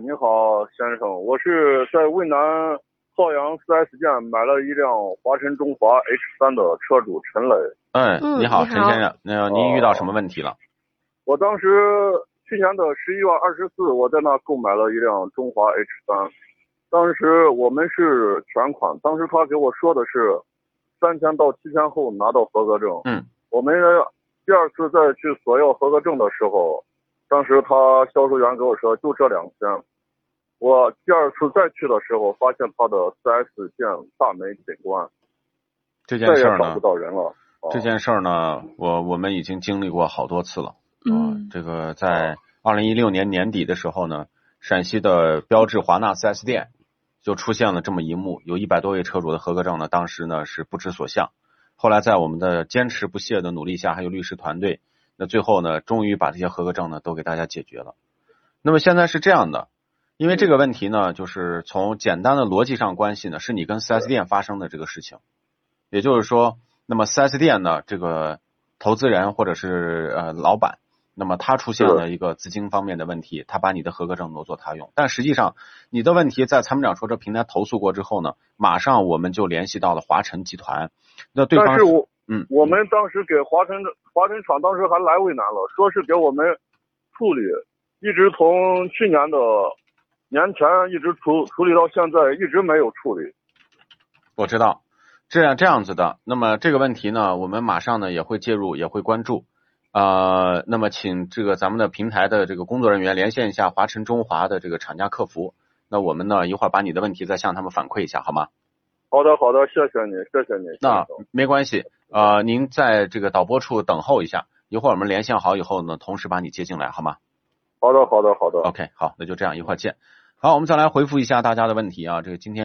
你好，先生，我是在渭南邵阳 4S 店买了一辆华晨中华 H3 的车主陈磊。哎，你好，嗯你好陈先生，那您遇到什么问题了？我当时去年的十一月二十四，我在那购买了一辆中华 H3，当时我们是全款，当时他给我说的是三天到七天后拿到合格证。嗯，我们第二次再去索要合格证的时候，当时他销售员给我说就这两天。我第二次再去的时候，发现他的 4S 店大门紧关，这件事儿呢找不？到人了。啊这件事儿呢，我我们已经经历过好多次了。啊嗯，这个在二零一六年年底的时候呢，陕西的标致华纳 4S 店就出现了这么一幕，有一百多位车主的合格证呢，当时呢是不知所向。后来在我们的坚持不懈的努力下，还有律师团队，那最后呢，终于把这些合格证呢都给大家解决了。那么现在是这样的，因为这个问题呢，就是从简单的逻辑上关系呢，是你跟 4S 店发生的这个事情，也就是说，那么 4S 店呢，这个投资人或者是呃老板，那么他出现了一个资金方面的问题，他把你的合格证挪作他用，但实际上你的问题在参谋长说这平台投诉过之后呢，马上我们就联系到了华晨集团，那对方但是我嗯，我们当时给华晨华晨厂当时还来渭南了，说是给我们处理，一直从去年的年前一直处处理到现在，一直没有处理。我知道，这样这样子的。那么这个问题呢，我们马上呢也会介入，也会关注。呃，那么请这个咱们的平台的这个工作人员连线一下华晨中华的这个厂家客服。那我们呢一会儿把你的问题再向他们反馈一下，好吗？好的，好的，谢谢你，谢谢你。那没关系，呃，您在这个导播处等候一下，一会儿我们连线好以后呢，同时把你接进来，好吗好的，好的，好的。？OK，好，那就这样，一会儿见。好，我们再来回复一下大家的问题啊，这个今天。